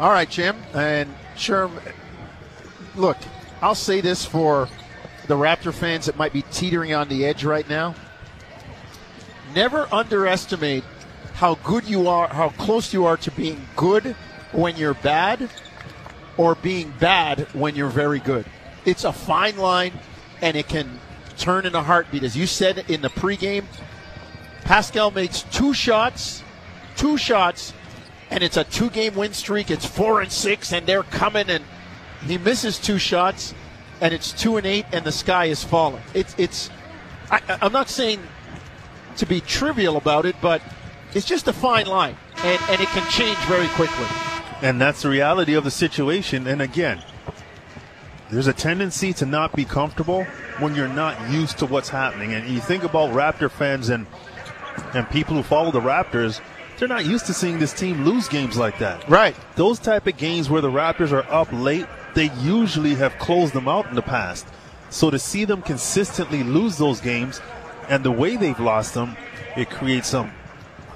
All right, Jim. And Sherm, look, I'll say this for the Raptor fans that might be teetering on the edge right now. Never underestimate how good you are, how close you are to being good when you're bad or being bad when you're very good. It's a fine line and it can turn in a heartbeat. As you said in the pregame, Pascal makes two shots, two shots, and it's a two game win streak. It's four and six, and they're coming, and he misses two shots, and it's two and eight, and the sky is falling. It's, it's, I, I'm not saying to be trivial about it, but it's just a fine line, and, and it can change very quickly. And that's the reality of the situation. And again, there's a tendency to not be comfortable when you're not used to what's happening. And you think about Raptor fans and and people who follow the Raptors, they're not used to seeing this team lose games like that. Right. Those type of games where the Raptors are up late, they usually have closed them out in the past. So to see them consistently lose those games and the way they've lost them, it creates some,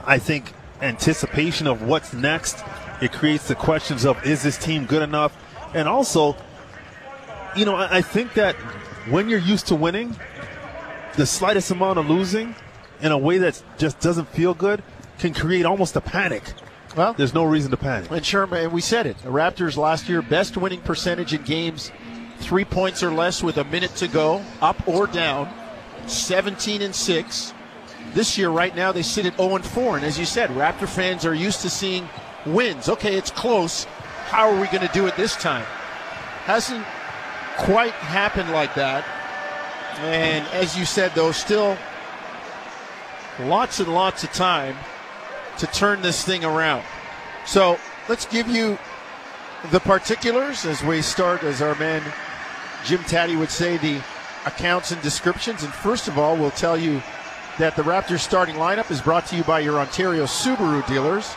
I think, anticipation of what's next. It creates the questions of is this team good enough? And also, you know, I, I think that when you're used to winning, the slightest amount of losing in a way that just doesn't feel good can create almost a panic. Well, there's no reason to panic. And Sherman, and we said it. The Raptors last year, best winning percentage in games, three points or less with a minute to go, up or down, 17 and 6. This year, right now, they sit at 0 and 4. And as you said, Raptor fans are used to seeing wins. Okay, it's close. How are we going to do it this time? Hasn't quite happened like that. And as you said, though, still lots and lots of time to turn this thing around. So let's give you the particulars as we start, as our man Jim Tatti would say, the accounts and descriptions. And first of all, we'll tell you that the Raptors starting lineup is brought to you by your Ontario Subaru dealers.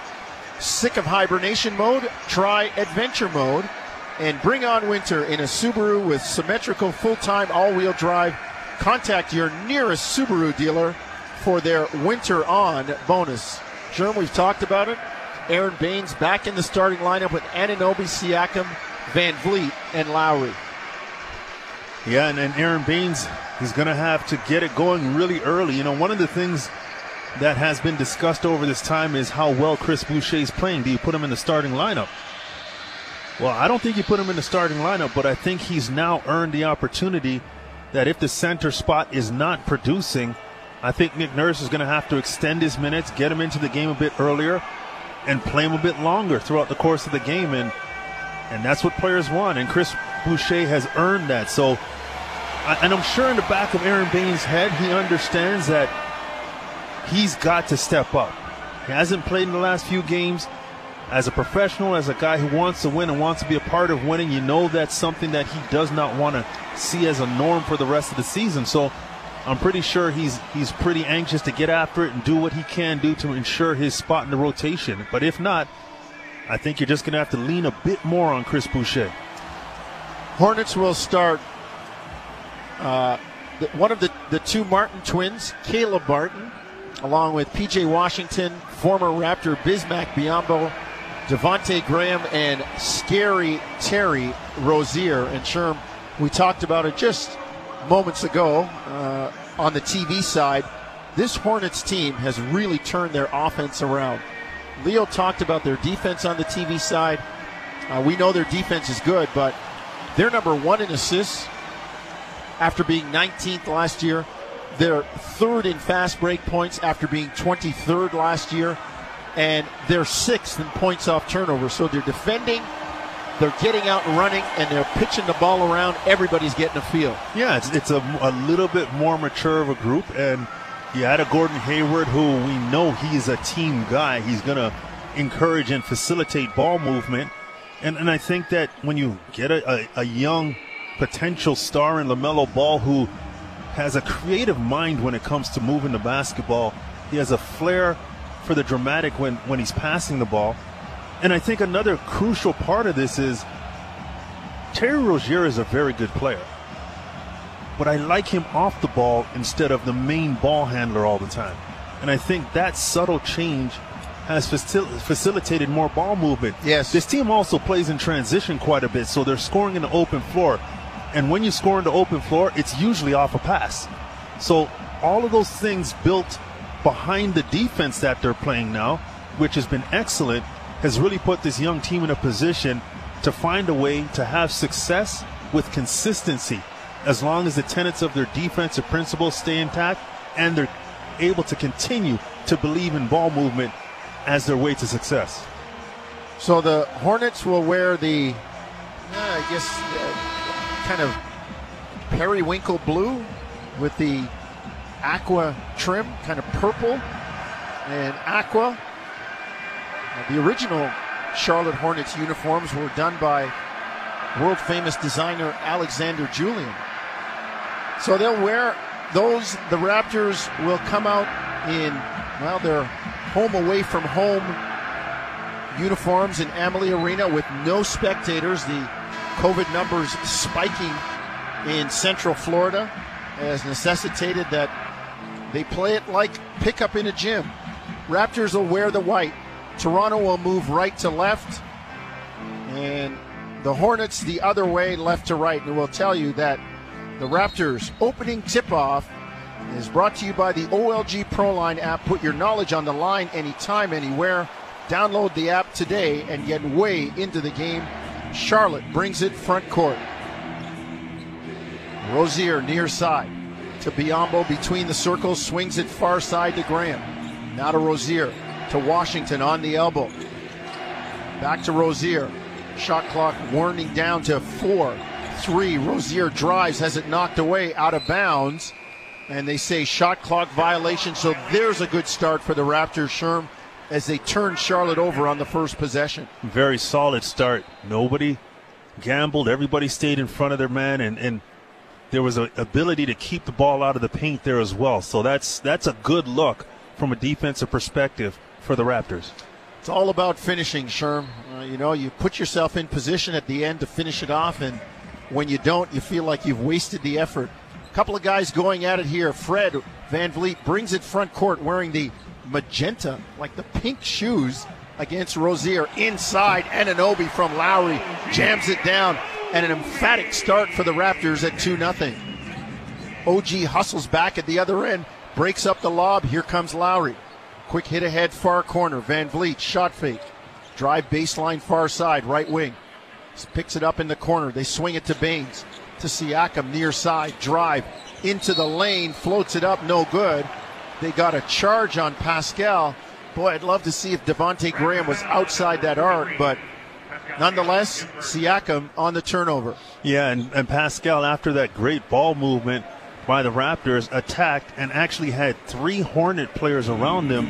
Sick of hibernation mode? Try adventure mode and bring on winter in a Subaru with symmetrical full time all wheel drive. Contact your nearest Subaru dealer for their winter on bonus. Sherm, we've talked about it. Aron Baynes back in the starting lineup with Anunoby, Siakam, Van Vleet, and Lowry. Yeah, and, and Aron Baynes, he's going to have to get it going really early. You know, one of the things that has been discussed over this time is how well Chris Boucher is playing. Do you put him in the starting lineup? Well, I don't think you put him in the starting lineup, but I think he's now earned the opportunity that if the center spot is not producing, I think Nick Nurse is going to have to extend his minutes, get him into the game a bit earlier, and play him a bit longer throughout the course of the game. And and that's what players want. And Chris Boucher has earned that. So, and I'm sure in the back of Aron Baynes' head, he understands that he's got to step up. He hasn't played in the last few games. As a professional, as a guy who wants to win and wants to be a part of winning, you know that's something that he does not want to see as a norm for the rest of the season. So I'm pretty sure he's he's pretty anxious to get after it and do what he can do to ensure his spot in the rotation. But if not, I think you're just going to have to lean a bit more on Chris Boucher. Hornets will start uh, one of the, the two Martin twins, Caleb Martin, along with PJ Washington, former Raptor Bismack Biyombo, Devonte Graham, and Scary Terry Rozier. And Sherm, we talked about it just moments ago uh, on the TV side. This Hornets team has really turned their offense around. Leo talked about their defense on the TV side. Uh, we know their defense is good, but they're number one in assists after being 19th last year. They're third in fast break points after being 23rd last year. And they're sixth in points off turnover. So they're defending, they're getting out and running, and they're pitching the ball around. Everybody's getting a feel. Yeah, it's, it's a, a little bit more mature of a group. And you had a Gordon Hayward who we know he's a team guy. He's going to encourage and facilitate ball movement. And, and I think that when you get a, a, a young potential star in LaMelo Ball who has a creative mind when it comes to moving the basketball, he has a flair for the dramatic when, when he's passing the ball. And I think another crucial part of this is Terry Rozier is a very good player. But I like him off the ball instead of the main ball handler all the time. And I think that subtle change has facil- facilitated more ball movement. Yes. This team also plays in transition quite a bit, so they're scoring in the open floor. And when you score in the open floor, it's usually off a pass. So all of those things built behind the defense that they're playing now, which has been excellent, has really put this young team in a position to find a way to have success with consistency as long as the tenets of their defensive principles stay intact and they're able to continue to believe in ball movement as their way to success. So the Hornets will wear the, uh, I guess, uh, kind of periwinkle blue with the aqua trim, kind of purple and aqua. The original Charlotte Hornets uniforms were done by world famous designer Alexander Julian. So they'll wear those. The Raptors will come out in, well, their home away from home uniforms in Amalie Arena with no spectators. The COVID numbers spiking in Central Florida has necessitated that they play it like pickup in a gym. Raptors will wear the white. Toronto will move right to left. And the Hornets the other way, left to right. And we'll tell you that the Raptors opening tip off is brought to you by the OLG Proline app. Put your knowledge on the line anytime, anywhere. Download the app today and get way into the game. Charlotte brings it front court. Rozier near side to Biyombo between the circles, swings it far side to Graham. Now to Rozier to Washington on the elbow. Back to Rozier. Shot clock warning down to four, three. Rozier drives, has it knocked away out of bounds. And they say shot clock violation. So there's a good start for the Raptors, Sherm, as they turn Charlotte over on the first possession. Very solid start. Nobody gambled. Everybody stayed in front of their man, and, and there was an ability to keep the ball out of the paint there as well. So that's that's a good look from a defensive perspective for the Raptors. It's all about finishing, Sherm. Uh, you know, you put yourself in position at the end to finish it off, and when you don't, you feel like you've wasted the effort. A couple of guys going at it here. Fred Van Vleet brings it front court wearing the magenta, like the pink shoes, against Rozier. Inside, Anunoby from Lowry jams it down, and an emphatic start for the Raptors at 2 0. OG hustles back at the other end, breaks up the lob. Here comes Lowry. Quick hit ahead, far corner. Van Vleet, shot fake. Drive baseline, far side, right wing. Picks it up in the corner. They swing it to Baynes. To Siakam, near side. Drive into the lane, floats it up, no good. They got a charge on Pascal. Boy, I'd love to see if Devonte Graham was outside that arc, but nonetheless, Siakam on the turnover. Yeah, and, and Pascal, after that great ball movement by the Raptors, attacked and actually had three Hornet players around them,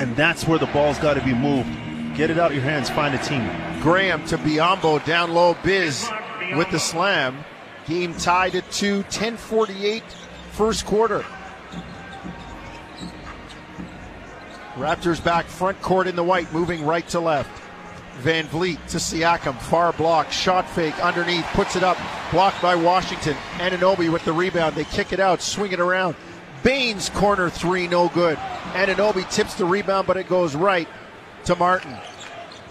and that's where the ball's got to be moved. Get it out of your hands, find a team. Graham to Biyombo, down low, Biz with the slam. Game tied at 2, 10:48, first quarter. Raptors back front court in the white, moving right to left. Van Vleet to Siakam, far block, shot fake underneath, puts it up, blocked by Washington. Anunoby with the rebound. They kick it out, swing it around. Baynes corner three, no good. Anunoby tips the rebound, but it goes right to Martin.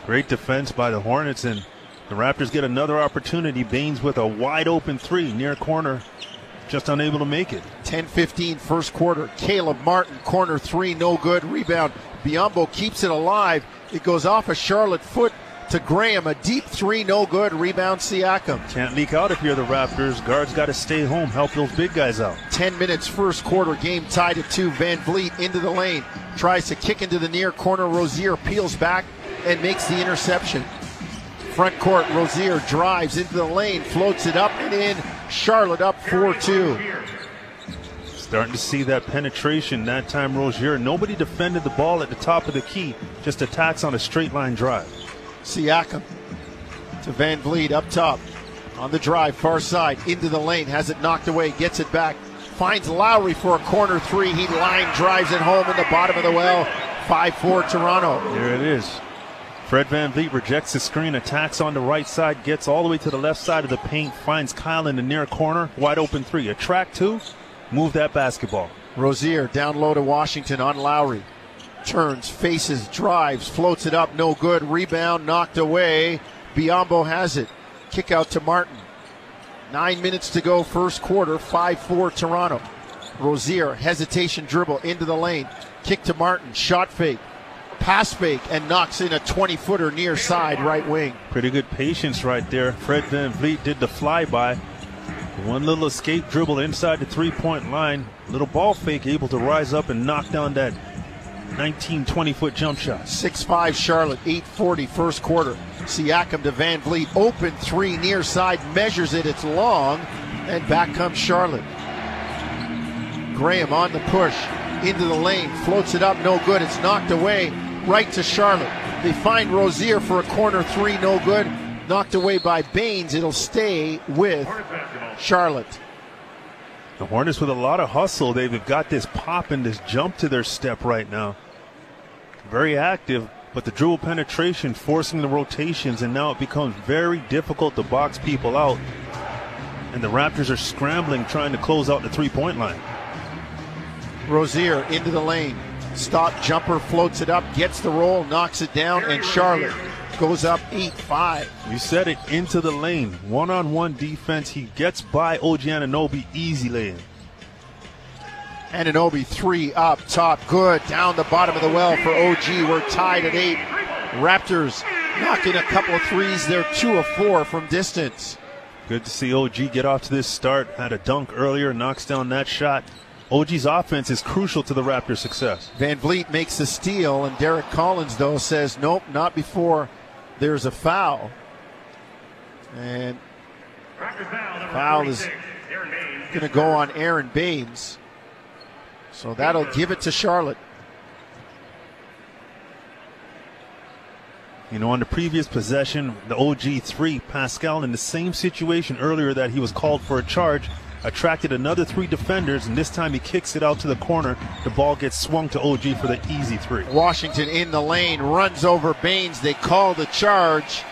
Great defense by the Hornets, and the Raptors get another opportunity. Baynes with a wide open three near corner, just unable to make it. 10 15 first quarter. Caleb Martin, corner three, no good. Rebound. Biyombo keeps it alive. It goes off a Charlotte foot to Graham. A deep three, no good. Rebound Siakam. Can't leak out if you're the Raptors. Guards got to stay home, help those big guys out. 10 minutes first quarter. Game tied at two. Van Vleet into the lane. Tries to kick into the near corner. Rozier peels back and makes the interception. Front court, Rozier drives into the lane, floats it up and in. Charlotte up 4 2. Starting to see that penetration that time, Rozier. Nobody defended the ball at the top of the key, just attacks on a straight line drive. Siakam to Van Vleet up top. On the drive, far side, into the lane, has it knocked away, gets it back, finds Lowry for a corner three. He line drives it home in the bottom of the well. 5 4 Toronto. There it is. Fred Van Vleet rejects the screen, attacks on the right side, gets all the way to the left side of the paint, finds Kyle in the near corner, wide open three. A track two, move that basketball. Rozier down low to Washington on Lowry. turns, faces, drives, floats it up, no good. Rebound knocked away. Biyombo has it. Kick out to Martin. Nine minutes to go, first quarter, 5 4 Toronto. Rozier, hesitation dribble into the lane. Kick to Martin, shot fake, pass fake, and knocks in a 20 footer near side right wing. Pretty good patience right there. Fred Van Vleet did the flyby. One little escape dribble inside the three point line. Little ball fake, able to rise up and knock down that 19, 20 foot jump shot. 6 5 Charlotte, 840 first quarter. Siakam to Van Vleet, open three near side, measures it, it's long, and back comes Charlotte. Graham on the push, into the lane, floats it up, no good, it's knocked away, right to Charlotte. They find Rozier for a corner three, no good, knocked away by Baynes, it'll stay with Charlotte. The Hornets with a lot of hustle. They've got this pop and this jump to their step right now. Very active, but the dribble penetration forcing the rotations, and now it becomes very difficult to box people out. And the Raptors are scrambling, trying to close out the three point line. Rozier into the lane. Stop jumper, floats it up, gets the roll, knocks it down, and Charlotte goes up 8 5. You said it into the lane. One on one defense. He gets by OG Anunoby easy lane. Anunoby three up top, good down the bottom of the well for OG. We're tied at eight. Raptors knocking a couple of threes. They're two of four from distance. Good to see OG get off to this start. Had a dunk earlier, knocks down that shot. OG's offense is crucial to the Raptors' success. Van Vleet makes the steal, and Derrick Collins, though, says, nope, not before there's a foul. And foul is going to go on Aron Baynes. So that'll give it to Charlotte. You know, on the previous possession, the OG three, Pascal, in the same situation earlier that he was called for a charge, attracted another three defenders, and this time he kicks it out to the corner. The ball gets swung to OG for the easy three. Washington in the lane, runs over Baynes. They call the charge.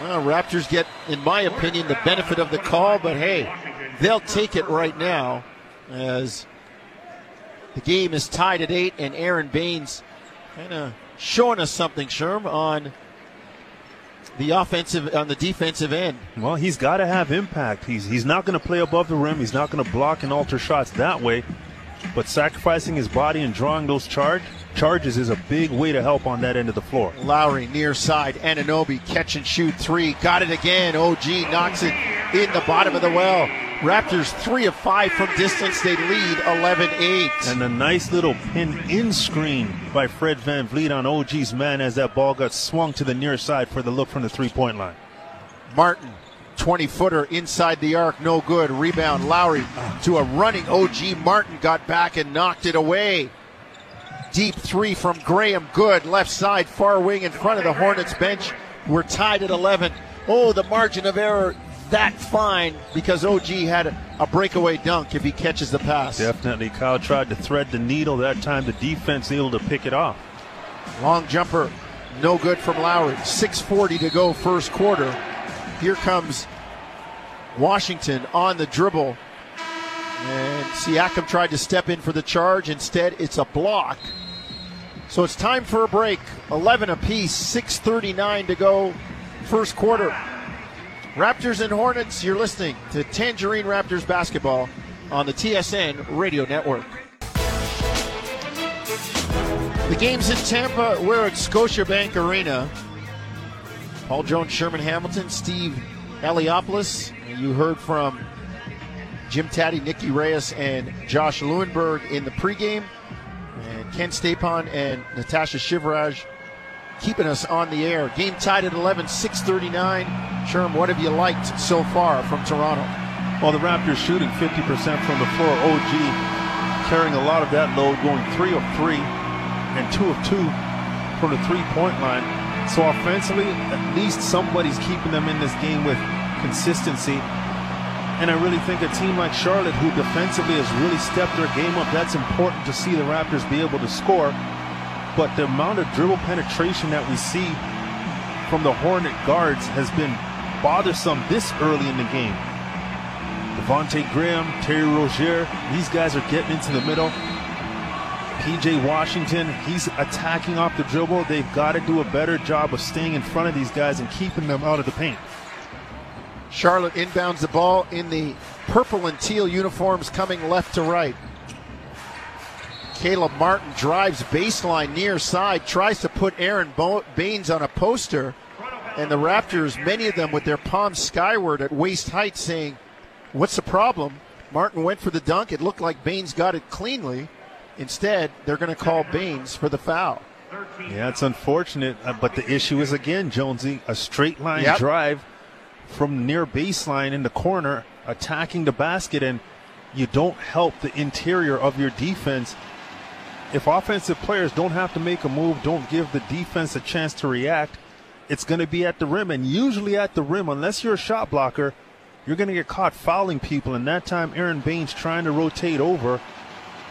Well, Raptors get, in my opinion, the benefit of the call, but hey, they'll take it right now as the game is tied at eight, and Aron Baynes kind of showing us something, Sherm, on the offensive on the defensive end. Well, he's got to have impact. He's he's not going to play above the rim. He's not going to block and alter shots that way. But sacrificing his body and drawing those charge charges is a big way to help on that end of the floor. Lowry near side, Anunoby catch and shoot three, got it again. OG knocks it in the bottom of the well. Raptors three of five from distance. They lead 11-8. And a nice little pin in screen by Fred Van Vleet on OG's man as that ball got swung to the near side for the look from the three-point line. Martin 20 footer inside the arc, no good. Rebound, Lowry to a running OG. Martin got back and knocked it away. Deep three from Graham, good. Left side, far wing in front of the Hornets bench. We're tied at 11. Oh, the margin of error that fine because OG had a, breakaway dunk if he catches the pass. Definitely. Kyle tried to thread the needle that time. The defense able to pick it off. Long jumper, no good from Lowry. 6.40 to go, first quarter. Here comes Washington on the dribble. And Siakam tried to step in for the charge. Instead, it's a block. So it's time for a break. 11 apiece, 6.39 to go, first quarter. Raptors and Hornets, you're listening to Tangerine Raptors basketball on the TSN radio network. The game's in Tampa. We're at Scotiabank Arena. Paul Jones, Sherman Hamilton, Steve Eliopoulos. You heard from Jim Tatti, Nicky Reyes, and Josh Lewenberg in the pregame. And Ken Stapon and Natasha Shivraj keeping us on the air. Game tied at 11, 639. Sherm, what have you liked so far from Toronto? Well, the Raptors shooting 50% from the floor. OG carrying a lot of that load, going three of three and two of two from the three-point line. So offensively, at least somebody's keeping them in this game with consistency. And I really think a team like Charlotte, who defensively has really stepped their game up, that's important to see the Raptors be able to score but the amount of dribble penetration that we see from the Hornet guards has been bothersome this early in the game. Devonte Graham, Terry Rozier, these guys are getting into the middle. PJ Washington, he's attacking off the dribble. They've got to do a better job of staying in front of these guys and keeping them out of the paint. Charlotte inbounds the ball in the purple and teal uniforms coming left to right. Caleb Martin drives baseline near side, tries to put Aron Baynes on a poster, and the Raptors, many of them with their palms skyward at waist height, saying, What's the problem? Martin went for the dunk. It looked like Baynes got it cleanly. Instead, they're going to call Baynes for the foul. Yeah, it's unfortunate, uh, but the issue is again, Jonesy, a straight line yep. drive from near baseline in the corner, attacking the basket, and you don't help the interior of your defense. If offensive players don't have to make a move, don't give the defense a chance to react, it's going to be at the rim. And usually at the rim, unless you're a shot blocker, you're going to get caught fouling people. And that time, Aron Baynes trying to rotate over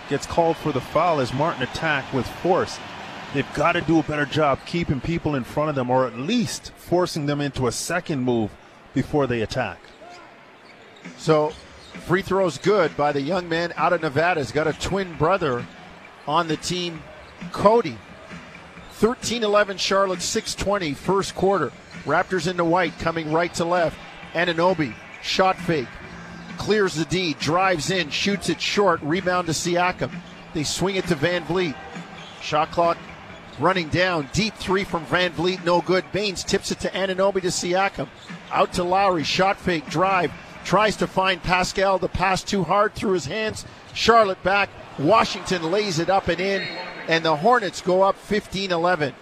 gets called for the foul as Martin attacked with force. They've got to do a better job keeping people in front of them or at least forcing them into a second move before they attack. So, free throws good by the young man out of Nevada. He's got a twin brother on the team, Cody. 13 11 Charlotte, 620, first quarter. Raptors into white, coming right to left. Anunoby, shot fake, clears the D, drives in, shoots it short, rebound to Siakam. They swing it to Van Vleet. Shot clock running down. Deep three from Van Vleet, no good. Baynes tips it to Anunoby to Siakam. Out to Lowry, shot fake, drive. Tries to find Pascal. The pass too hard through his hands. Charlotte back. Washington lays it up and in. And the Hornets go up 15 11.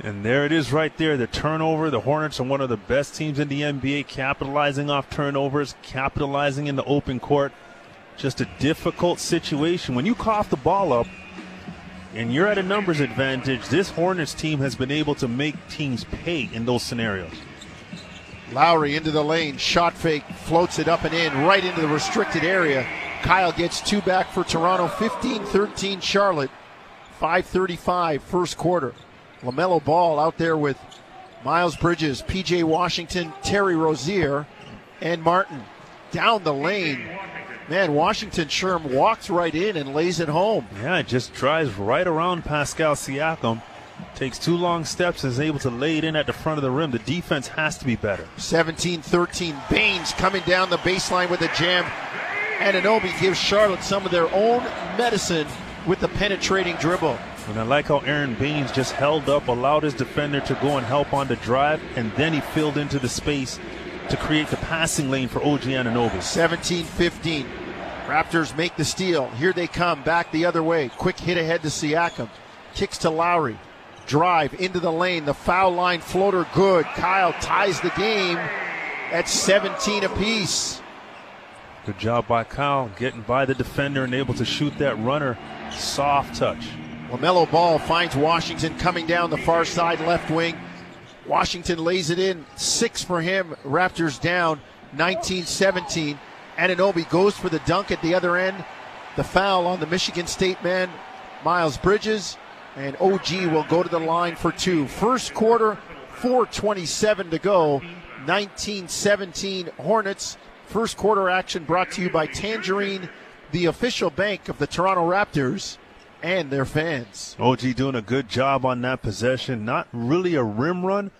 And there it is right there. The turnover. The Hornets are one of the best teams in the NBA, capitalizing off turnovers, capitalizing in the open court. Just a difficult situation. When you cough the ball up and you're at a numbers advantage, this Hornets team has been able to make teams pay in those scenarios. Lowry into the lane, shot fake, floats it up and in, right into the restricted area. Kyle gets two back for Toronto, 15 13 Charlotte, 5.35 first quarter. LaMelo Ball out there with Miles Bridges, PJ Washington, Terry Rozier, and Martin. Down the lane. Man, Washington Sherm walks right in and lays it home. Yeah, it just drives right around Pascal Siakam. Takes two long steps and is able to lay it in at the front of the rim. The defense has to be better. 17 13. Baynes coming down the baseline with a jam. Anunoby gives Charlotte some of their own medicine with the penetrating dribble. And I like how Aron Baynes just held up, allowed his defender to go and help on the drive, and then he filled into the space to create the passing lane for OG Anunoby. 17 15. Raptors make the steal. Here they come back the other way. Quick hit ahead to Siakam. Kicks to Lowry. Drive into the lane. The foul line floater good. Kyle ties the game at 17 apiece. Good job by Kyle getting by the defender and able to shoot that runner. Soft touch. LaMelo Ball finds Washington coming down the far side left wing. Washington lays it in. Six for him. Raptors down 19 17. Anunoby goes for the dunk at the other end. The foul on the Michigan State man, Miles Bridges. And OG will go to the line for two. First quarter, 4.27 to go. 19 17 Hornets. First quarter action brought to you by Tangerine, the official bank of the Toronto Raptors and their fans. OG doing a good job on that possession. Not really a rim run,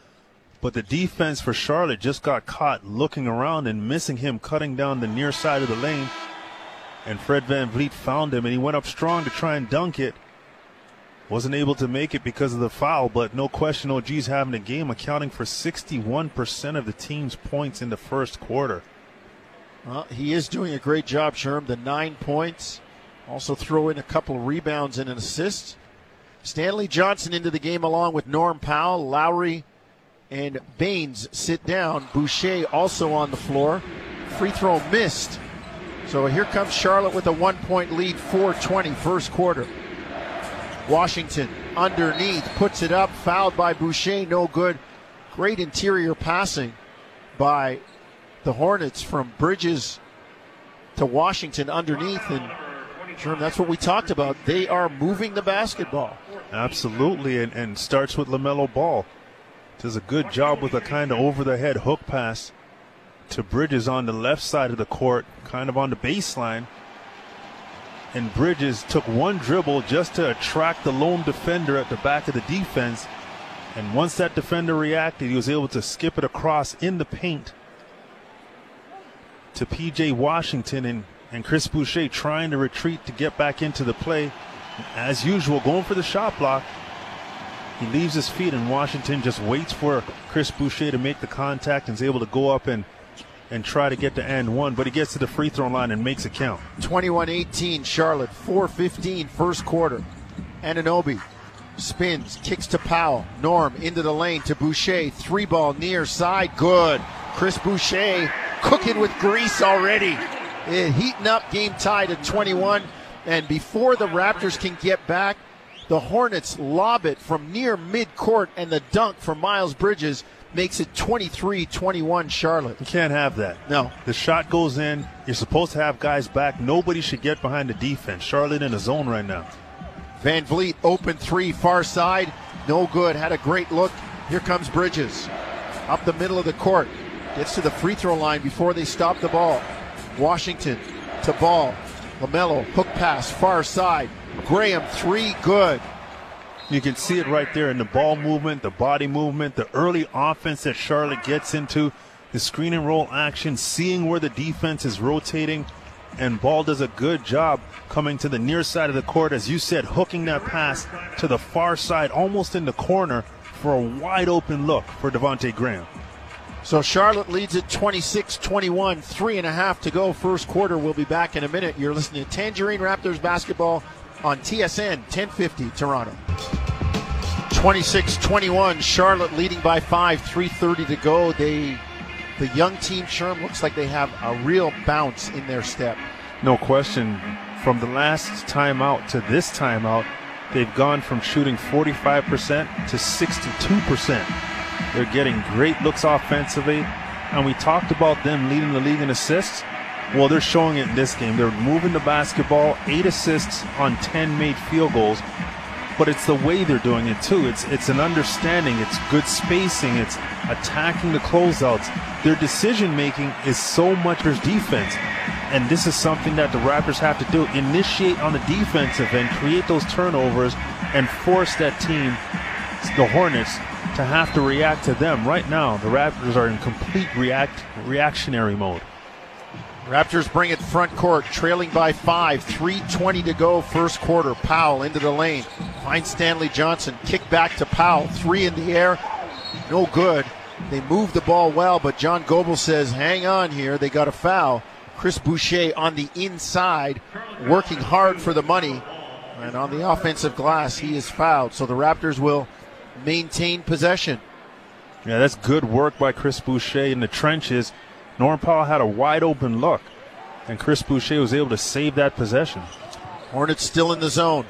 but the defense for Charlotte just got caught looking around and missing him cutting down the near side of the lane. And Fred Van Vleet found him and he went up strong to try and dunk it. Wasn't able to make it because of the foul, but no question OG's having a game, accounting for 61% of the team's points in the first quarter. Well, he is doing a great job, Sherm. The nine points, also throw in a couple rebounds and an assist. Stanley Johnson into the game along with Norm Powell, Lowry, and Baynes sit down. Boucher also on the floor. Free throw missed. So here comes Charlotte with a one point lead, 420 first quarter. Washington underneath puts it up, fouled by Boucher, no good. Great interior passing by the Hornets from Bridges to Washington underneath and that's what we talked about. They are moving the basketball. Absolutely, and, and starts with LaMelo Ball. Does a good job with a kind of over the head hook pass to Bridges on the left side of the court, kind of on the baseline. And Bridges took one dribble just to attract the lone defender at the back of the defense. And once that defender reacted, he was able to skip it across in the paint to PJ Washington and, and Chris Boucher trying to retreat to get back into the play. As usual, going for the shot block. He leaves his feet, and Washington just waits for Chris Boucher to make the contact and is able to go up and and try to get to end one, but he gets to the free throw line and makes it count. 21 18, Charlotte, 4 15, first quarter. Anunoby spins, kicks to Powell. Norm into the lane to Boucher. Three ball near side, good. Chris Boucher cooking with grease already. It heating up, game tied at 21. And before the Raptors can get back, the Hornets lob it from near midcourt, and the dunk from Miles Bridges makes it 23 21 Charlotte. You can't have that. No. The shot goes in. You're supposed to have guys back. Nobody should get behind the defense. Charlotte in a zone right now. Van Vleet open three, far side. No good. Had a great look. Here comes Bridges. Up the middle of the court. Gets to the free throw line before they stop the ball. Washington to ball. LaMelo, hook pass, far side. Graham, three, good. You can see it right there in the ball movement, the body movement, the early offense that Charlotte gets into, the screen and roll action, seeing where the defense is rotating. And Ball does a good job coming to the near side of the court, as you said, hooking that pass to the far side, almost in the corner for a wide open look for Devonte Graham. So Charlotte leads at 26 21, three and a half to go. First quarter. We'll be back in a minute. You're listening to Tangerine Raptors basketball on TSN 1050 Toronto. 26 21, Charlotte leading by five, 3.30 to go. They, the young team, Sherm, looks like they have a real bounce in their step. No question. From the last timeout to this timeout, they've gone from shooting 45% to 62%. They're getting great looks offensively. And we talked about them leading the league in assists. Well, they're showing it in this game. They're moving the basketball, eight assists on 10 made field goals. But it's the way they're doing it too. It's it's an understanding. It's good spacing. It's attacking the closeouts. Their decision making is so much there's defense, and this is something that the Raptors have to do: initiate on the defensive end, create those turnovers, and force that team, the Hornets, to have to react to them. Right now, the Raptors are in complete react reactionary mode. Raptors bring it front court, trailing by five, 3.20 to go, first quarter. Powell into the lane, finds Stanley Johnson, kick back to Powell, three in the air, no good. They move the ball well, but John Goble says, hang on here, they got a foul. Chris Boucher on the inside, working hard for the money. And on the offensive glass, he is fouled. So the Raptors will maintain possession. Yeah, that's good work by Chris Boucher in the trenches. Norm Powell had a wide open look, and Chris Boucher was able to save that possession. Hornets still in the zone.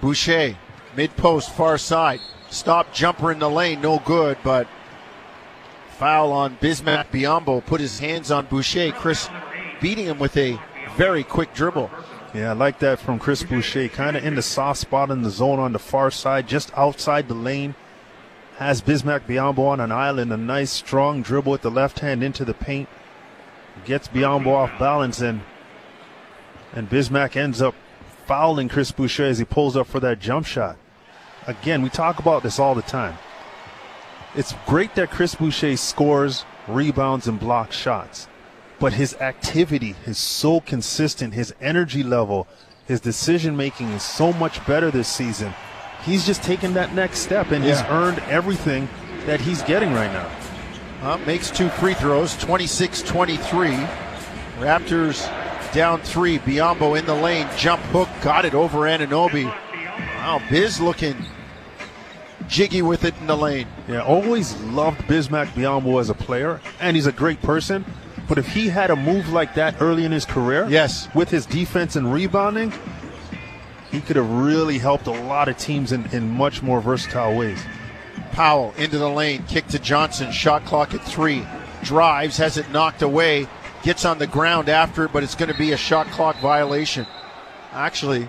Boucher, mid post, far side. Stop jumper in the lane, no good, but foul on Bismack Biyombo. Put his hands on Boucher. Chris beating him with a very quick dribble. Yeah, I like that from Chris Boucher. Kind of in the soft spot in the zone on the far side, just outside the lane. Has Bismack Biyombo on an island. A nice strong dribble with the left hand into the paint. Gets Biyombo off balance and and Bismack ends up fouling Chris Boucher as he pulls up for that jump shot. Again, we talk about this all the time. It's great that Chris Boucher scores, rebounds, and blocks shots, but his activity is so consistent. His energy level, his decision making is so much better this season. He's just taken that next step, and he's earned everything that he's getting right now. Uh, makes two free throws, 26 23. Raptors down three. Biyombo in the lane, jump hook, got it over Anunoby. Wow, Biz looking jiggy with it in the lane. Yeah, always loved Bismack Biyombo as a player, and he's a great person. But if he had a move like that early in his career, Yes. with his defense and rebounding, he could have really helped a lot of teams in, in much more versatile ways. Powell into the lane, kick to Johnson, shot clock at three. Drives, has it knocked away, gets on the ground after it, but it's going to be a shot clock violation. Actually,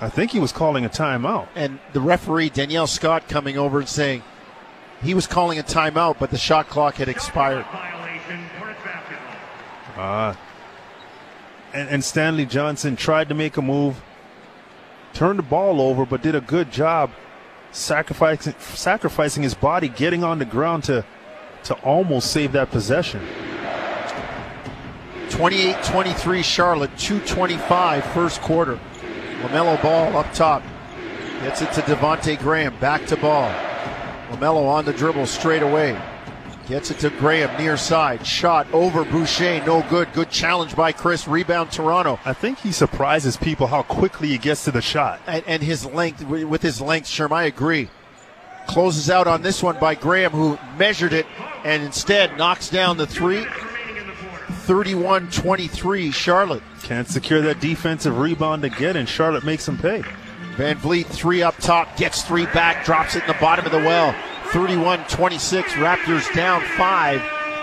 I think he was calling a timeout. and the referee, Danielle Scott, coming over and saying he was calling a timeout, but the shot clock had expired. Uh, and, and Stanley Johnson tried to make a move, turned the ball over, but did a good job sacrificing sacrificing his body, getting on the ground to to almost save that possession. 28-23 Charlotte, 225 first quarter. LaMelo ball up top. Gets it to Devonte Graham. Back to ball. LaMelo on the dribble straight away. Gets it to Graham near side. Shot over Boucher. No good. Good challenge by Chris. Rebound Toronto. I think he surprises people how quickly he gets to the shot. And, and his length, with his length, Sherm, I agree. Closes out on this one by Graham, who measured it and instead knocks down the three. 31 23, Charlotte. Can't secure that defensive rebound again, and Charlotte makes him pay. Van Vleet, three up top, gets three back, drops it in the bottom of the well. 31 26, Raptors down five,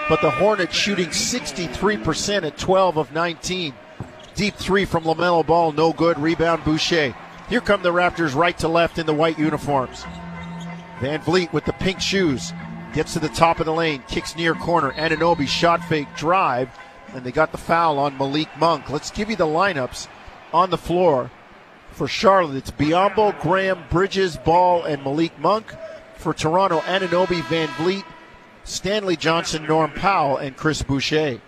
but the Hornets shooting 63% at 12 of 19. Deep three from LaMelo Ball, no good. Rebound Boucher. Here come the Raptors right to left in the white uniforms. Van Vleet with the pink shoes gets to the top of the lane, kicks near corner. Anunoby shot fake drive, and they got the foul on Malik Monk. Let's give you the lineups on the floor for Charlotte. It's Biyombo, Graham, Bridges, Ball, and Malik Monk. For Toronto, Anunoby, Van Vleet, Stanley Johnson, Norm Powell, and Chris Boucher.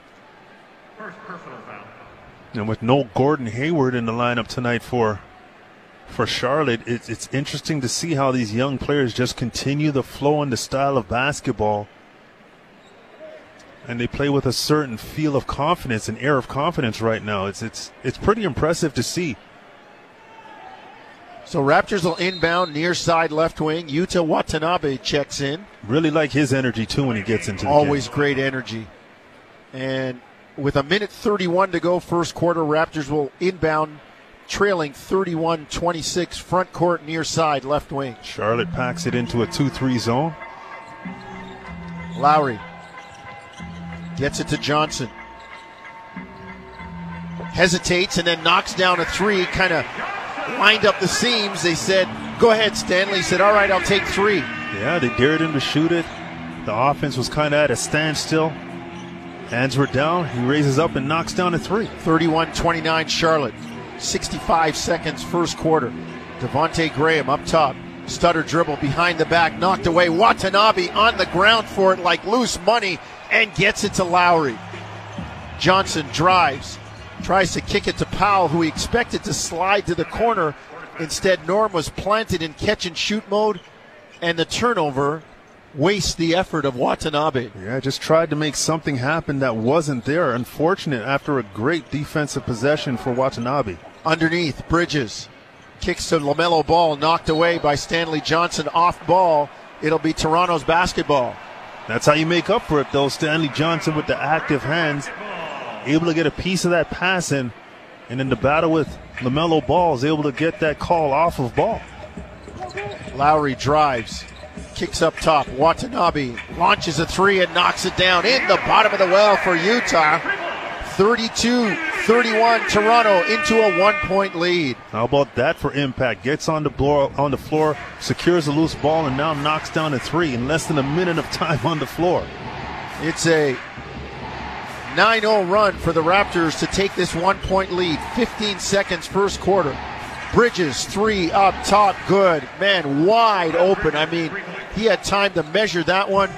And with no Gordon Hayward in the lineup tonight for for Charlotte, it's, it's interesting to see how these young players just continue the flow and the style of basketball. And they play with a certain feel of confidence, an air of confidence right now. It's it's it's pretty impressive to see. So Raptors will inbound near side left wing. Yuta Watanabe checks in. Really like his energy too when he gets into the Always game. great energy. And with a minute 31 to go, first quarter, Raptors will inbound trailing 31 26, front court near side left wing. Charlotte packs it into a 2 3 zone. Lowry gets it to Johnson. Hesitates and then knocks down a three, kind of lined up the seams. They said, Go ahead, Stanley. He said, All right, I'll take three. Yeah, they dared him to shoot it. The offense was kind of at a standstill. Hands were down. He raises up and knocks down a three. 31 29 Charlotte. 65 seconds first quarter. Devonte Graham up top. Stutter dribble behind the back, knocked away. Watanabe on the ground for it like loose money and gets it to Lowry. Johnson drives, tries to kick it to Powell, who he expected to slide to the corner. Instead, Norm was planted in catch and shoot mode, and the turnover wastes the effort of Watanabe. Yeah, just tried to make something happen that wasn't there. Unfortunate after a great defensive possession for Watanabe. Underneath, Bridges kicks to LaMelo Ball, knocked away by Stanley Johnson off ball. It'll be Toronto's basketball. That's how you make up for it, though. Stanley Johnson with the active hands, able to get a piece of that pass in, and in the battle with LaMelo Ball is able to get that call off of ball. Lowry drives, kicks up top. Watanabe launches a three and knocks it down in the bottom of the well for Yuta. 32 31 Toronto into a one point lead. How about that for impact? Gets on the floor, on the floor, secures a loose ball, and now knocks down a three in less than a minute of time on the floor. It's a 9 0 run for the Raptors to take this one point lead. 15 seconds first quarter. Bridges, three up top, good. Man, wide open. I mean, he had time to measure that one.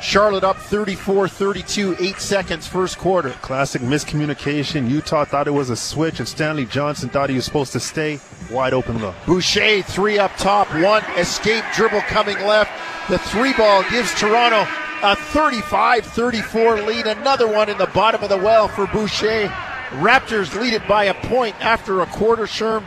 Charlotte up 34 32, eight seconds first quarter. Classic miscommunication. Yuta thought it was a switch, and Stanley Johnson thought he was supposed to stay. Wide open look. Boucher, three up top, one escape dribble coming left. The three ball gives Toronto a 35 34 lead. Another one in the bottom of the well for Boucher. Raptors lead it by a point after a quarter, Sherm.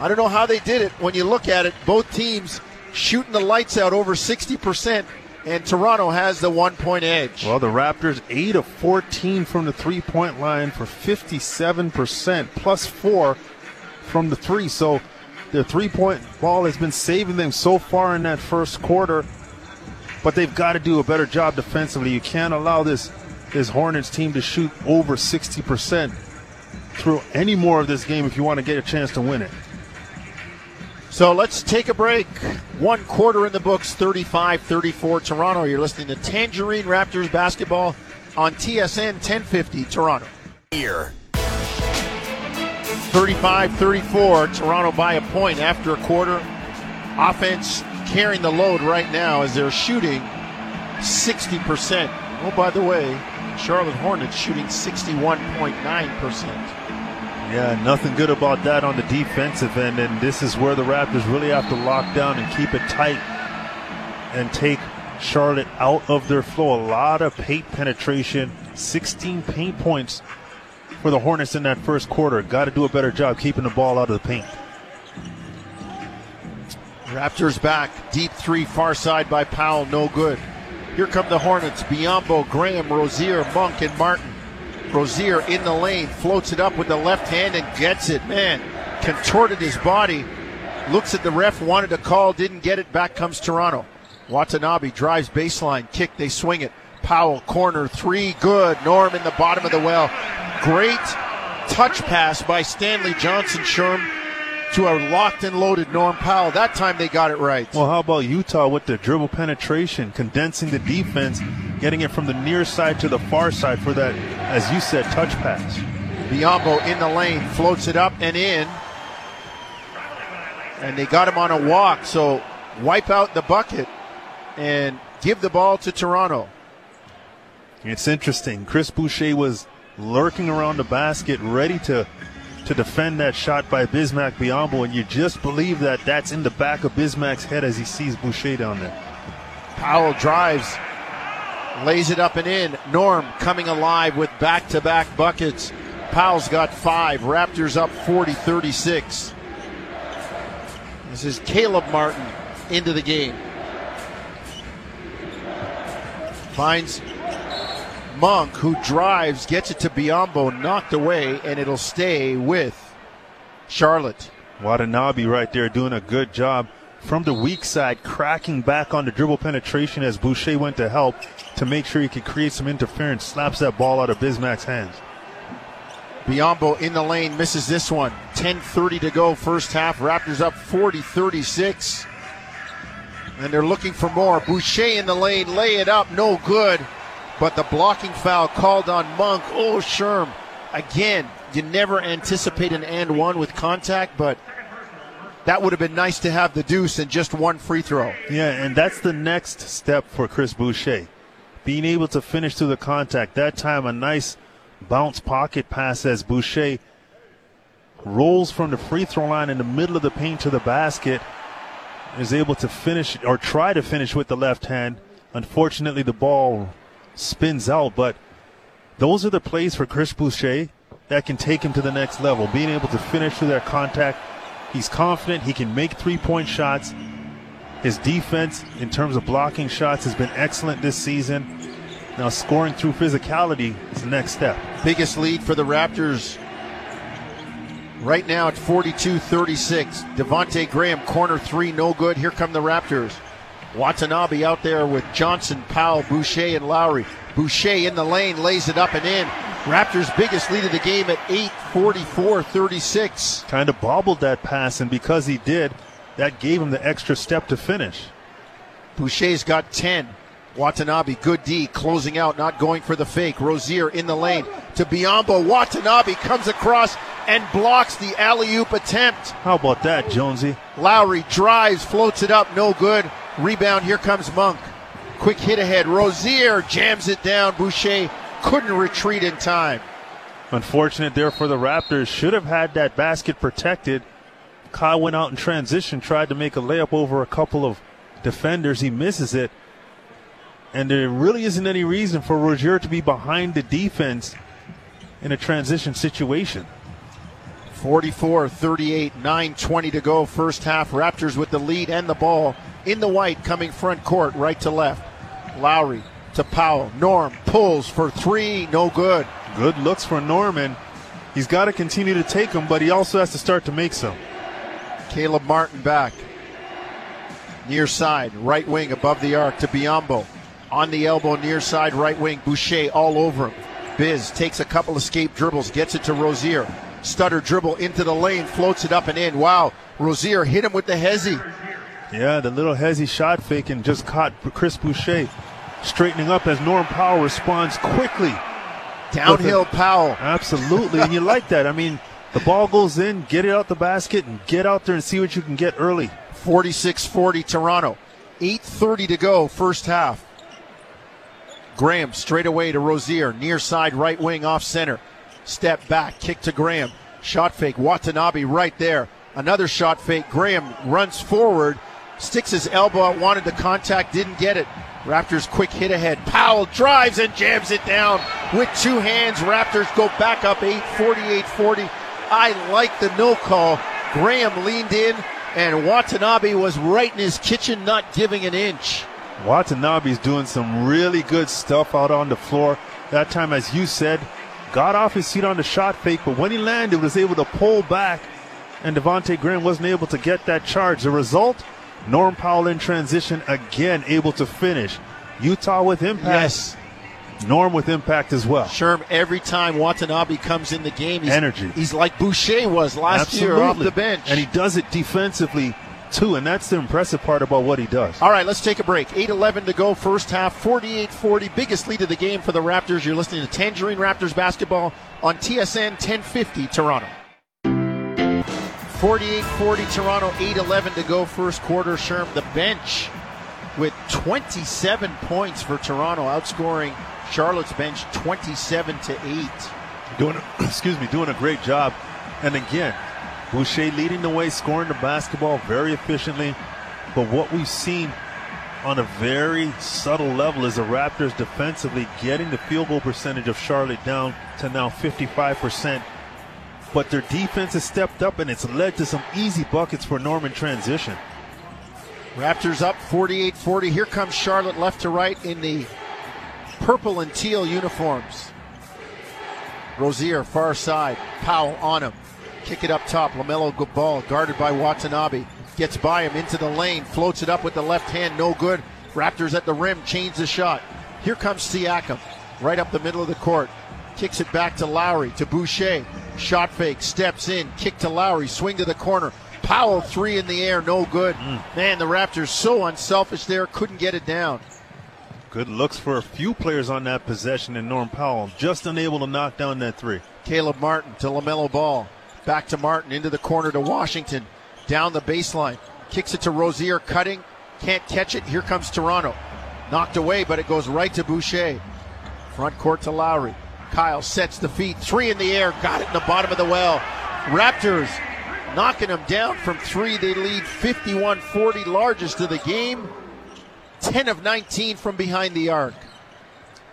I don't know how they did it. When you look at it, both teams shooting the lights out over 60%, and Toronto has the one point edge. Well, the Raptors 8 of 14 from the three point line for 57%, plus four from the three. So their three point ball has been saving them so far in that first quarter, but they've got to do a better job defensively. You can't allow this, this Hornets team to shoot over 60% through any more of this game if you want to get a chance to win it. So let's take a break. One quarter in the books, 35 34 Toronto. You're listening to Tangerine Raptors basketball on TSN 1050 Toronto. Here 35 34. Toronto by a point after a quarter. Offense carrying the load right now as they're shooting 60%. Oh, by the way, Charlotte Hornets shooting 61.9%. Yeah, nothing good about that on the defensive end, and this is where the Raptors really have to lock down and keep it tight and take Charlotte out of their flow. A lot of paint penetration, 16 paint points for the Hornets in that first quarter. Got to do a better job keeping the ball out of the paint. Raptors back. Deep three, far side by Powell, no good. Here come the Hornets. Biyombo, Graham, Rozier, Monk, and Martin. Rozier in the lane, floats it up with the left hand and gets it. Man, contorted his body. Looks at the ref, wanted a call, didn't get it. Back comes Toronto. Watanabe drives baseline, kick, they swing it. Powell, corner, three, good. Norm in the bottom of the well. Great touch pass by Stanley Johnson Sherm to a locked and loaded Norm Powell. That time they got it right. Well, how about Yuta with the dribble penetration, condensing the defense, getting it from the near side to the far side for that, as you said, touch pass. Biyombo in the lane, floats it up and in. And they got him on a walk, so wipe out the bucket and give the ball to Toronto. It's interesting. Chris Boucher was lurking around the basket, ready to to defend that shot by Bismack Biyombo, and you just believe that that's in the back of Bismack's head as he sees Boucher down there. Powell drives, lays it up and in. Norm coming alive with back to back buckets. Powell's got five. Raptors up 40 36. This is Caleb Martin into the game. Finds Monk, who drives, gets it to Biyombo, knocked away, and it'll stay with Charlotte. Watanabe right there doing a good job from the weak side, cracking back on the dribble penetration as Boucher went to help to make sure he could create some interference, slaps that ball out of Bismack's hands. Biyombo in the lane misses this one. 10:30 to go, first half. Raptors up 40-36, and they're looking for more. Boucher in the lane, lay it up, no good. But the blocking foul called on Monk. Oh, Sherm. Again, you never anticipate an and one with contact, but that would have been nice to have the deuce and just one free throw. Yeah, and that's the next step for Chris Boucher. Being able to finish through the contact. That time, a nice bounce pocket pass as Boucher rolls from the free throw line in the middle of the paint to the basket. Is able to finish or try to finish with the left hand. Unfortunately, the ball spins out. But those are the plays for Chris Boucher that can take him to the next level. Being able to finish through that contact. He's confident he can make three point shots. His defense, in terms of blocking shots, has been excellent this season. Now, scoring through physicality is the next step. Biggest lead for the Raptors right now at 42 36. Devonte Graham, corner three, no good. Here come the Raptors. Watanabe out there with Johnson, Powell, Boucher, and Lowry. Boucher in the lane, lays it up and in. Raptors' biggest lead of the game at 8 44 36. Kind of bobbled that pass, and because he did, that gave him the extra step to finish. Boucher's got 10. Watanabe, good D, closing out, not going for the fake. Rozier in the lane to Biyombo. Watanabe comes across and blocks the alley oop attempt. How about that, Jonesy? Lowry drives, floats it up, no good. Rebound, here comes Monk. Quick hit ahead. Rozier jams it down. Boucher couldn't retreat in time. Unfortunate there for the Raptors. Should have had that basket protected. Kyle went out in transition, tried to make a layup over a couple of defenders. He misses it. And there really isn't any reason for Rozier to be behind the defense in a transition situation. 44 38, 9 20 to go, first half. Raptors with the lead and the ball in the white coming front court, right to left. Lowry to Powell. Norm pulls for three, no good. Good looks for Norman. He's got to continue to take them, but he also has to start to make some. Caleb Martin back. Near side, right wing above the arc to Biyombo. On the elbow, near side, right wing. Boucher all over him. Biz takes a couple escape dribbles, gets it to Rozier. Stutter dribble into the lane, floats it up and in. Wow, Rozier hit him with the hezzy. Yeah, the little hezzy shot fake and just caught Chris Boucher straightening up as Norm Powell responds quickly. Downhill Powell. Absolutely, and you like that. I mean, The ball goes in, get it out the basket, and get out there and see what you can get early. 46 40 Toronto. 8.30 to go, first half. Graham straight away to Rozier, near side right wing off center. Step back, kick to Graham. Shot fake, Watanabe right there. Another shot fake. Graham runs forward, sticks his elbow out, wanted the contact, didn't get it. Raptors quick hit ahead. Powell drives and jams it down with two hands. Raptors go back up 8 48 40. I like the no call. Graham leaned in, and Watanabe was right in his kitchen, not giving an inch. Watanabe's doing some really good stuff out on the floor. That time, as you said, got off his seat on the shot fake, but when he landed, was able to pull back, and Devonte Graham wasn't able to get that charge. The result, Norm Powell in transition again, able to finish. Yuta with impact. Yes. Norm with impact as well. Sherm, every time Watanabe comes in the game, he's, Energy. He's like Boucher was last Absolutely. year off the bench. And he does it defensively too, and that's the impressive part about what he does. All right, let's take a break. 8 11 to go, first half, 48 40. Biggest lead of the game for the Raptors. You're listening to Tangerine Raptors basketball on TSN 1050 Toronto. 48 40 Toronto, 8 11 to go, first quarter. Sherm, the bench with 27 points for Toronto, outscoring Charlotte's bench 27 to 8. Doing, excuse me, doing a great job. And again, Boucher leading the way, scoring the basketball very efficiently. But what we've seen on a very subtle level is the Raptors defensively getting the field goal percentage of Charlotte down to now 55%. But their defense has stepped up and it's led to some easy buckets for Norman transition. Raptors up 48 40. Here comes Charlotte left to right in the purple and teal uniforms. Rozier, far side. Powell on him. Kick it up top. LaMelo good ball, guarded by Watanabe. Gets by him into the lane. Floats it up with the left hand. No good. Raptors at the rim. Change the shot. Here comes Siakam. Right up the middle of the court. Kicks it back to Lowry. To Boucher. Shot fake. Steps in. Kick to Lowry. Swing to the corner. Powell three in the air. No good. Hmm. Man, the Raptors so unselfish there. Couldn't get it down. Good looks for a few players on that possession and Norm Powell just unable to knock down that three. Caleb Martin to LaMelo Ball. Back to Martin into the corner to Washington. Down the baseline. Kicks it to Rozier, cutting. Can't catch it. Here comes Toronto. Knocked away, but it goes right to Boucher. Front court to Lowry. Kyle sets the feet. Three in the air. Got it in the bottom of the well. Raptors knocking them down from three. They lead 51 40, largest of the game. 10 of 19 from behind the arc.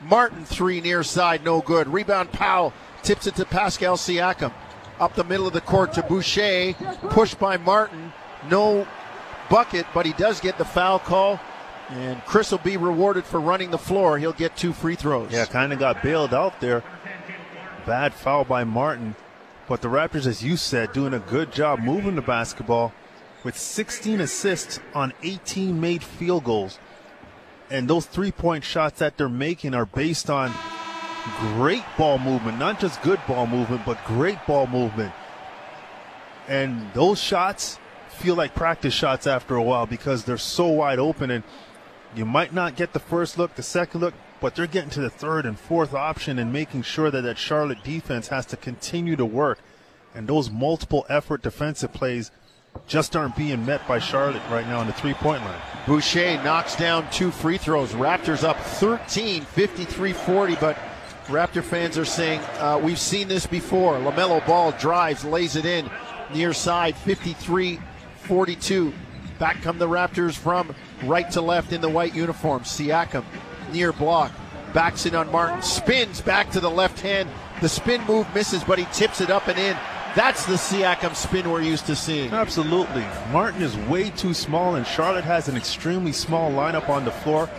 Martin three near side, no good. Rebound Powell tips it to Pascal Siakam. Up the middle of the court to Boucher. Pushed by Martin. No bucket, but he does get the foul call. And Chris will be rewarded for running the floor. He'll get two free throws. Yeah, kind of got bailed out there. Bad foul by Martin. But the Raptors, as you said, doing a good job moving the basketball with 16 assists on 18 made field goals. And those three point shots that they're making are based on great ball movement, not just good ball movement, but great ball movement. And those shots feel like practice shots after a while because they're so wide open and you might not get the first look, the second look, but they're getting to the third and fourth option and making sure that that Charlotte defense has to continue to work. And those multiple effort defensive plays just aren't being met by Charlotte right now on the three point line. Boucher knocks down two free throws. Raptors up 13, 53 40, but Raptor fans are saying uh, we've seen this before. LaMelo Ball drives, lays it in near side, 53 42. Back come the Raptors from right to left in the white uniform. Siakam near block, backs in on Martin, spins back to the left hand. The spin move misses, but he tips it up and in. That's the Siakam spin we're used to seeing. Absolutely. Martin is way too small, and Charlotte has an extremely small lineup on the floor.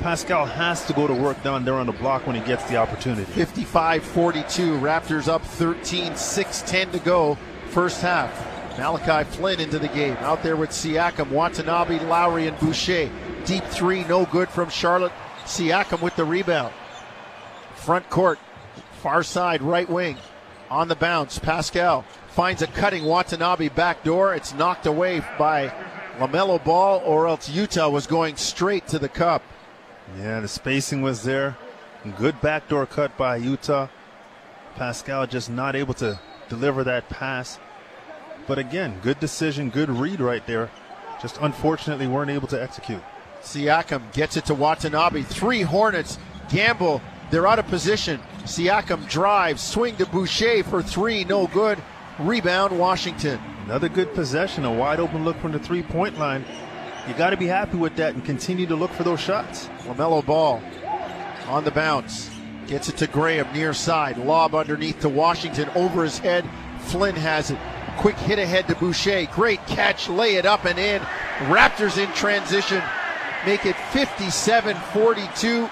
Pascal has to go to work down there on the block when he gets the opportunity. 55 42. Raptors up 13, 6 10 to go, first half. Malachi Flynn into the game. Out there with Siakam, Watanabe, Lowry, and Boucher. Deep three, no good from Charlotte. Siakam with the rebound. Front court, far side, right wing. On the bounce, Pascal finds a cutting Watanabe back door. It's knocked away by LaMelo Ball, or else Yuta was going straight to the cup. Yeah, the spacing was there. Good backdoor cut by Yuta. Pascal just not able to deliver that pass. But again, good decision, good read right there. Just unfortunately weren't able to execute. Siakam gets it to Watanabe. Three Hornets. Gamble. They're out of position. Siakam drives. Swing to Boucher for three. No good. Rebound, Washington. Another good possession. A wide open look from the three point line. You got to be happy with that and continue to look for those shots. LaMelo Ball on the bounce. Gets it to Graham near side. Lob underneath to Washington over his head. Flynn has it. Quick hit ahead to Boucher. Great catch. Lay it up and in. Raptors in transition. Make it 57 42.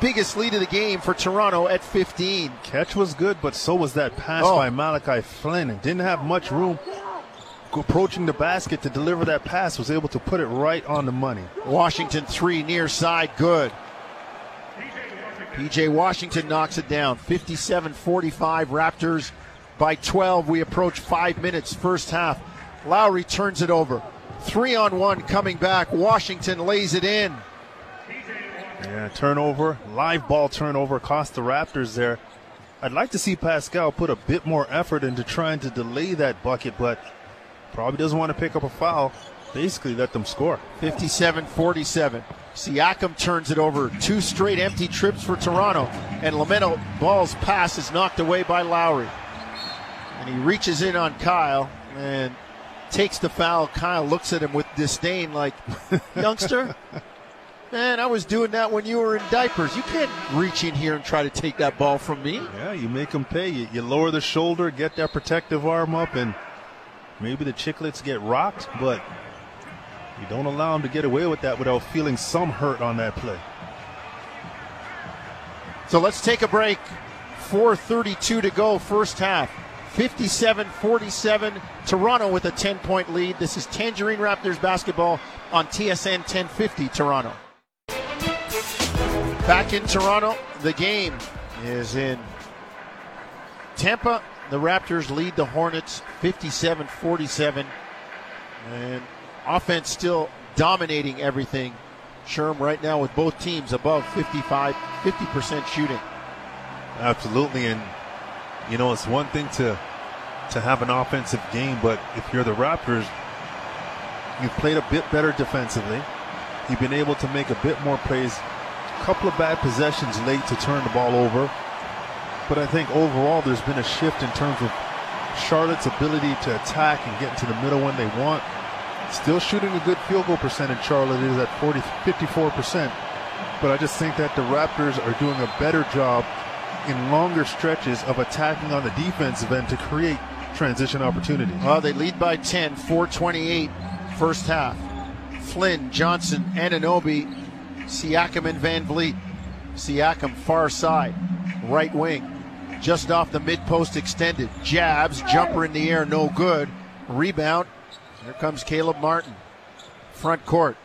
Biggest lead of the game for Toronto at 15. Catch was good, but so was that pass Oh. by Malachi Flynn. And didn't have much room approaching the basket to deliver that pass. Was able to put it right on the money. Washington three near side, good. PJ Washington knocks it down. 57 45 Raptors by 12. We approach five minutes, first half. Lowry turns it over. Three on one coming back. Washington lays it in. Yeah, turnover, live ball turnover cost the Raptors there. I'd like to see Pascal put a bit more effort into trying to delay that bucket, but probably doesn't want to pick up a foul. Basically, let them score. 57 47. Siakam turns it over. Two straight empty trips for Toronto. And LaMelo Ball's pass is knocked away by Lowry. And he reaches in on Kyle and takes the foul. Kyle looks at him with disdain, like, youngster, man, I was doing that when you were in diapers. You can't reach in here and try to take that ball from me. Yeah, you make them pay. You, you lower the shoulder, get that protective arm up, and maybe the chicklets get rocked, but you don't allow them to get away with that without feeling some hurt on that play. So let's take a break. 4.32 to go, first half. 57 47. Toronto with a 10 point lead. This is Tangerine Raptors basketball on TSN 1050 Toronto. Back in Toronto, the game is in Tampa. The Raptors lead the Hornets 57 47. And offense still dominating everything. Sherm right now with both teams above 55, 50% shooting. Absolutely, and you know it's one thing to to have an offensive game, but if you're the Raptors, you've played a bit better defensively. You've been able to make a bit more plays. A couple of bad possessions late to turn the ball over, but I think overall there's been a shift in terms of Charlotte's ability to attack and get into the middle when they want. Still shooting a good field goal percentage. Charlotte is at 40, 54%. But I just think that the Raptors are doing a better job in longer stretches of attacking on the defensive end to create transition opportunities. Well, they lead by 10, 428, first half. Flynn, Johnson, Anunoby, Siakam, and Van Vleet. Siakam, far side, right wing, just off the mid post extended. Jabs, jumper in the air, no good. Rebound. Here comes Caleb Martin. Front court.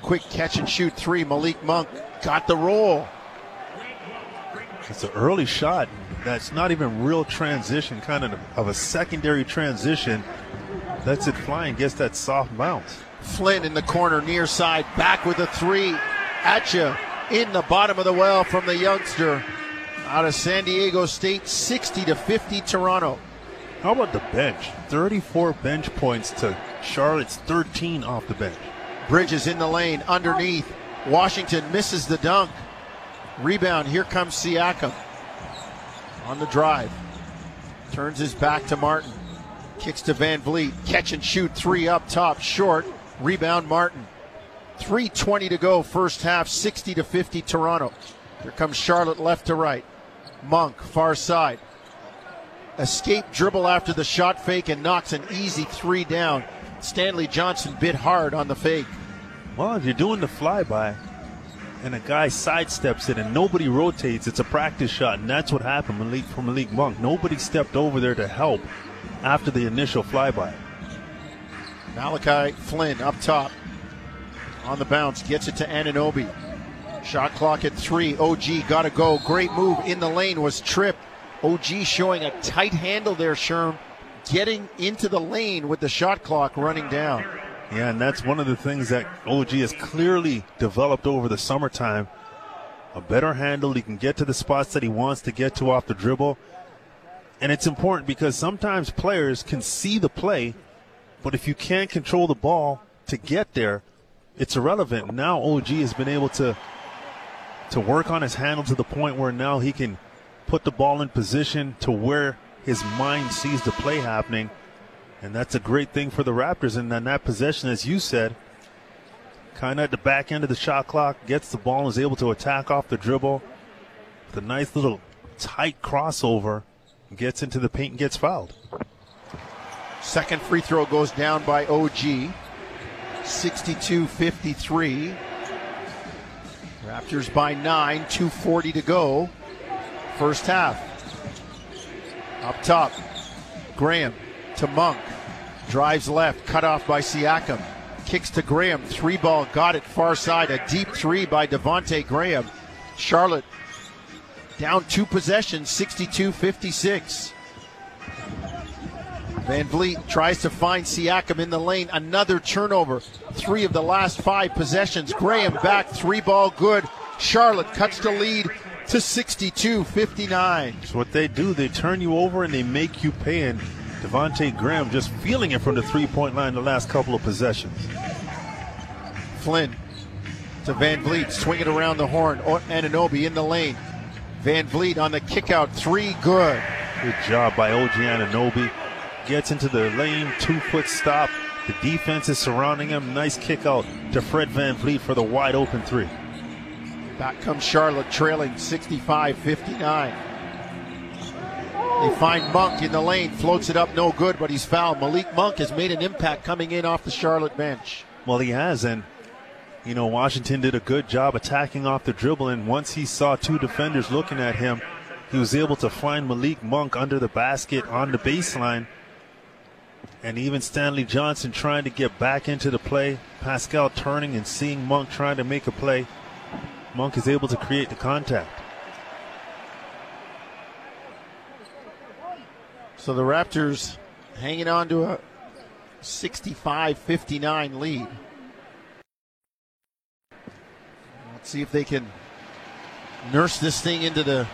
Quick catch and shoot three. Malik Monk got the roll. It's an early shot that's not even real transition, kind of of a secondary transition. That's it flying, gets that soft bounce. Flynn in the corner, near side, back with a three. At you in the bottom of the well from the youngster out of San Diego State, 60 to 50 Toronto. How about the bench? 34 bench points to Charlotte's 13 off the bench. Bridges in the lane, underneath. Washington misses the dunk. Rebound, here comes Siakam on the drive. Turns his back to Martin. Kicks to Van Vleet. Catch and shoot three up top, short. Rebound, Martin. 3.20 to go, first half, 60 to 50 Toronto. Here comes Charlotte left to right. Monk, far side. Escape dribble after the shot fake and knocks an easy three down. Stanley Johnson bit hard on the fake. Well, if you're doing the flyby and a guy sidesteps it and nobody rotates, it's a practice shot, and that's what happened Malik, for Malik Monk. Nobody stepped over there to help after the initial flyby. Malachi Flynn up top on the bounce, gets it to Anunoby. Shot clock at three. OG got to go. Great move in the lane was tripped. OG showing a tight handle there, Sherm, getting into the lane with the shot clock running down. Yeah, and that's one of the things that OG has clearly developed over the summertime. A better handle. He can get to the spots that he wants to get to off the dribble. And it's important because sometimes players can see the play, but if you can't control the ball to get there, it's irrelevant. Now OG has been able to to work on his handle to the point where now he can put the ball in position to where his mind sees the play happening. And that's a great thing for the Raptors. And then that possession, as you said, kind of at the back end of the shot clock, gets the ball and is able to attack off the dribble with a nice little tight crossover, gets into the paint and gets fouled. Second free throw goes down by OG. 62 53. Raptors by nine, 240 to go. First half. Up top, Graham to Monk. Drives left, cut off by Siakam. Kicks to Graham. Three ball, got it far side. A deep three by Devonte Graham. Charlotte down two possessions, 62 56. Van Vleet tries to find Siakam in the lane. Another turnover. Three of the last five possessions. Graham back, three ball good. Charlotte cuts the lead to 62 59. So what they do, they turn you over and they make you pay. And Devonte Graham just feeling it from the three point line the last couple of possessions. Flynn to Van Vleet, swing it around the horn. Anunoby in the lane. Van Vleet on the kick out, three good. Good job by OG Anunoby gets into the lane, two foot stop. The defense is surrounding him. Nice kick out to Fred Van Vleet for the wide open three. Back comes Charlotte trailing 65 59. They find Monk in the lane, floats it up, no good, but he's fouled. Malik Monk has made an impact coming in off the Charlotte bench. Well, he has, and you know, Washington did a good job attacking off the dribble, and once he saw two defenders looking at him, he was able to find Malik Monk under the basket on the baseline and even Stanley Johnson trying to get back into the play. Pascal turning and seeing Monk trying to make a play. Monk is able to create the contact. So the Raptors hanging on to a 65 59 lead. Let's see if they can nurse this thing into the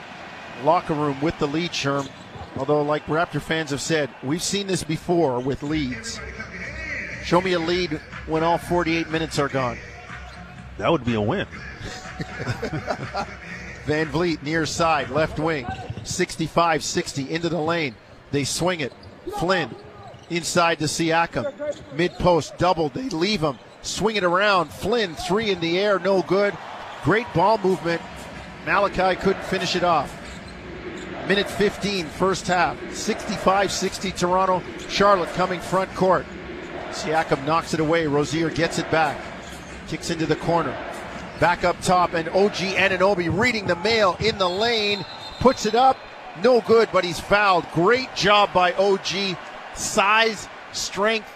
locker room with the lead, Sherm. Although, like Raptor fans have said, we've seen this before with leads. Show me a lead when all 48 minutes are gone. That would be a win. Van Vleet near side, left wing, 65 60 into the lane. They swing it. Flynn inside to Siakam. Mid post, doubled. They leave him. Swing it around. Flynn, three in the air, no good. Great ball movement. Malachi couldn't finish it off. Minute 15, first half. 65 60 Toronto. Charlotte coming front court. Siakam knocks it away. Rozier gets it back. Kicks into the corner. Back up top, and OG Anunoby reading the mail in the lane. Puts it up. No good, but he's fouled. Great job by OG. Size, strength,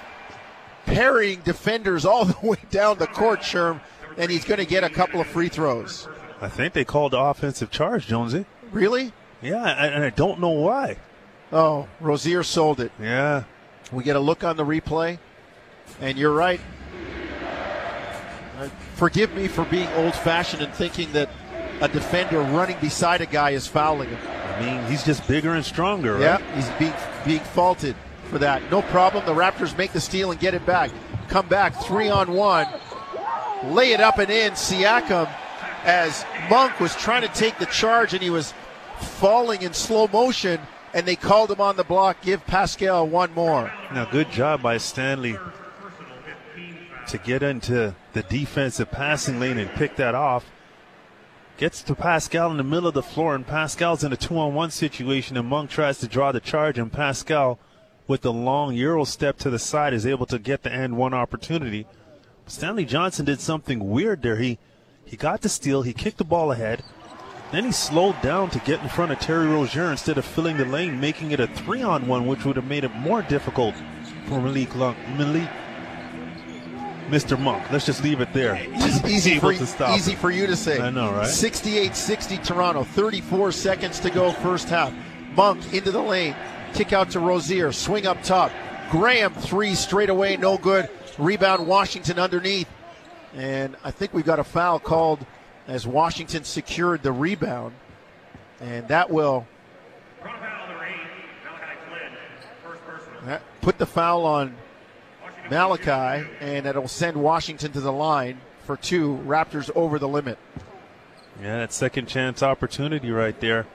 parrying defenders all the way down the court, Sherm, and he's going to get a couple of free throws. I think they called the offensive charge, Jonesy. Really? Yeah, and I don't know why. Oh, Rozier sold it. Yeah. We get a look on the replay, and you're right. Uh, forgive me for being old fashioned and thinking that a defender running beside a guy is fouling him. I mean, he's just bigger and stronger, right? Yeah, he's being, being faulted for that. No problem. The Raptors make the steal and get it back. Come back, three on one. Lay it up and in. Siakam, as Monk was trying to take the charge and he was falling in slow motion, and they called him on the block. Give Pascal one more. Now, good job by Stanley to get into the defensive passing lane and pick that off. Gets to Pascal in the middle of the floor, and Pascal's in a two on one situation, and Monk tries to draw the charge, and Pascal, with the long Euro step to the side, is able to get the end one opportunity. Stanley Johnson did something weird there. He he got the steal, he kicked the ball ahead, then he slowed down to get in front of Terry Rozier instead of filling the lane, making it a three on one, which would have made it more difficult for Malik Long, Malik Mr. Monk. Let's just leave it there. Easy, easy, for, easy for, you to say. I know, right? 68 60 Toronto, 34 seconds to go, first half. Monk into the lane, kick out to Rozier, swing up top. Graham, three straight away, no good. Rebound, Washington underneath. And I think we've got a foul called as Washington secured the rebound. And that will Put the foul on Malachi, and it'll send Washington to the line for two. Raptors over the limit. Yeah, that second chance opportunity right there.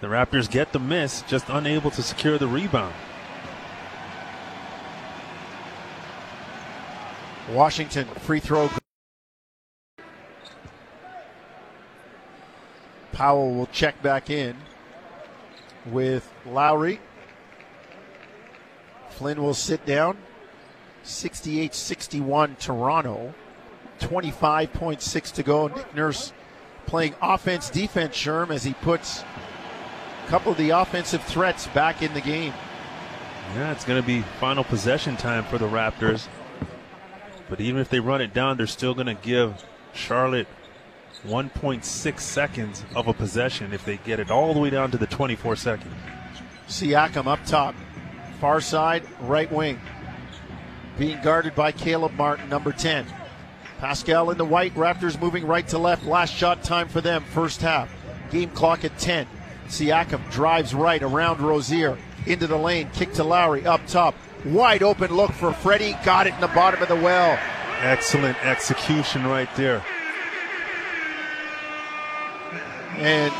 The Raptors get the miss, just unable to secure the rebound. Washington free throw. Powell will check back in with Lowry. Flynn will sit down. 68 61 Toronto. 25.6 to go. Nick Nurse playing offense defense, Sherm, as he puts a couple of the offensive threats back in the game. Yeah, it's going to be final possession time for the Raptors. But even if they run it down, they're still going to give Charlotte 1.6 seconds of a possession if they get it all the way down to the 24 seconds. Siakam up top, far side, right wing, being guarded by Caleb Martin, number 10. Pascal in the white, Raptors moving right to left. Last shot time for them, first half. Game clock at 10. Siakam drives right around Rozier into the lane, kick to Lowry up top. Wide open look for Freddie, got it in the bottom of the well. Excellent execution right there. And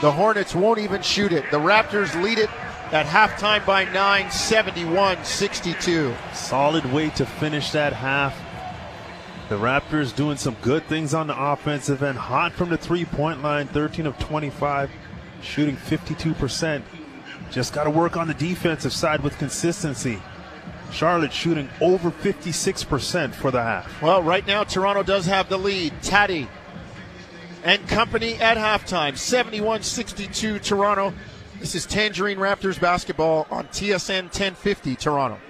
the Hornets won't even shoot it. The Raptors lead it at halftime by 9, 71 62. Solid way to finish that half. The Raptors doing some good things on the offensive end. Hot from the three point line, 13 of 25, shooting 52%. Just got to work on the defensive side with consistency. Charlotte shooting over 56% for the half. Well, right now, Toronto does have the lead. Taddy and company at halftime, 71 62 Toronto. This is Tangerine Raptors basketball on TSN 1050 Toronto.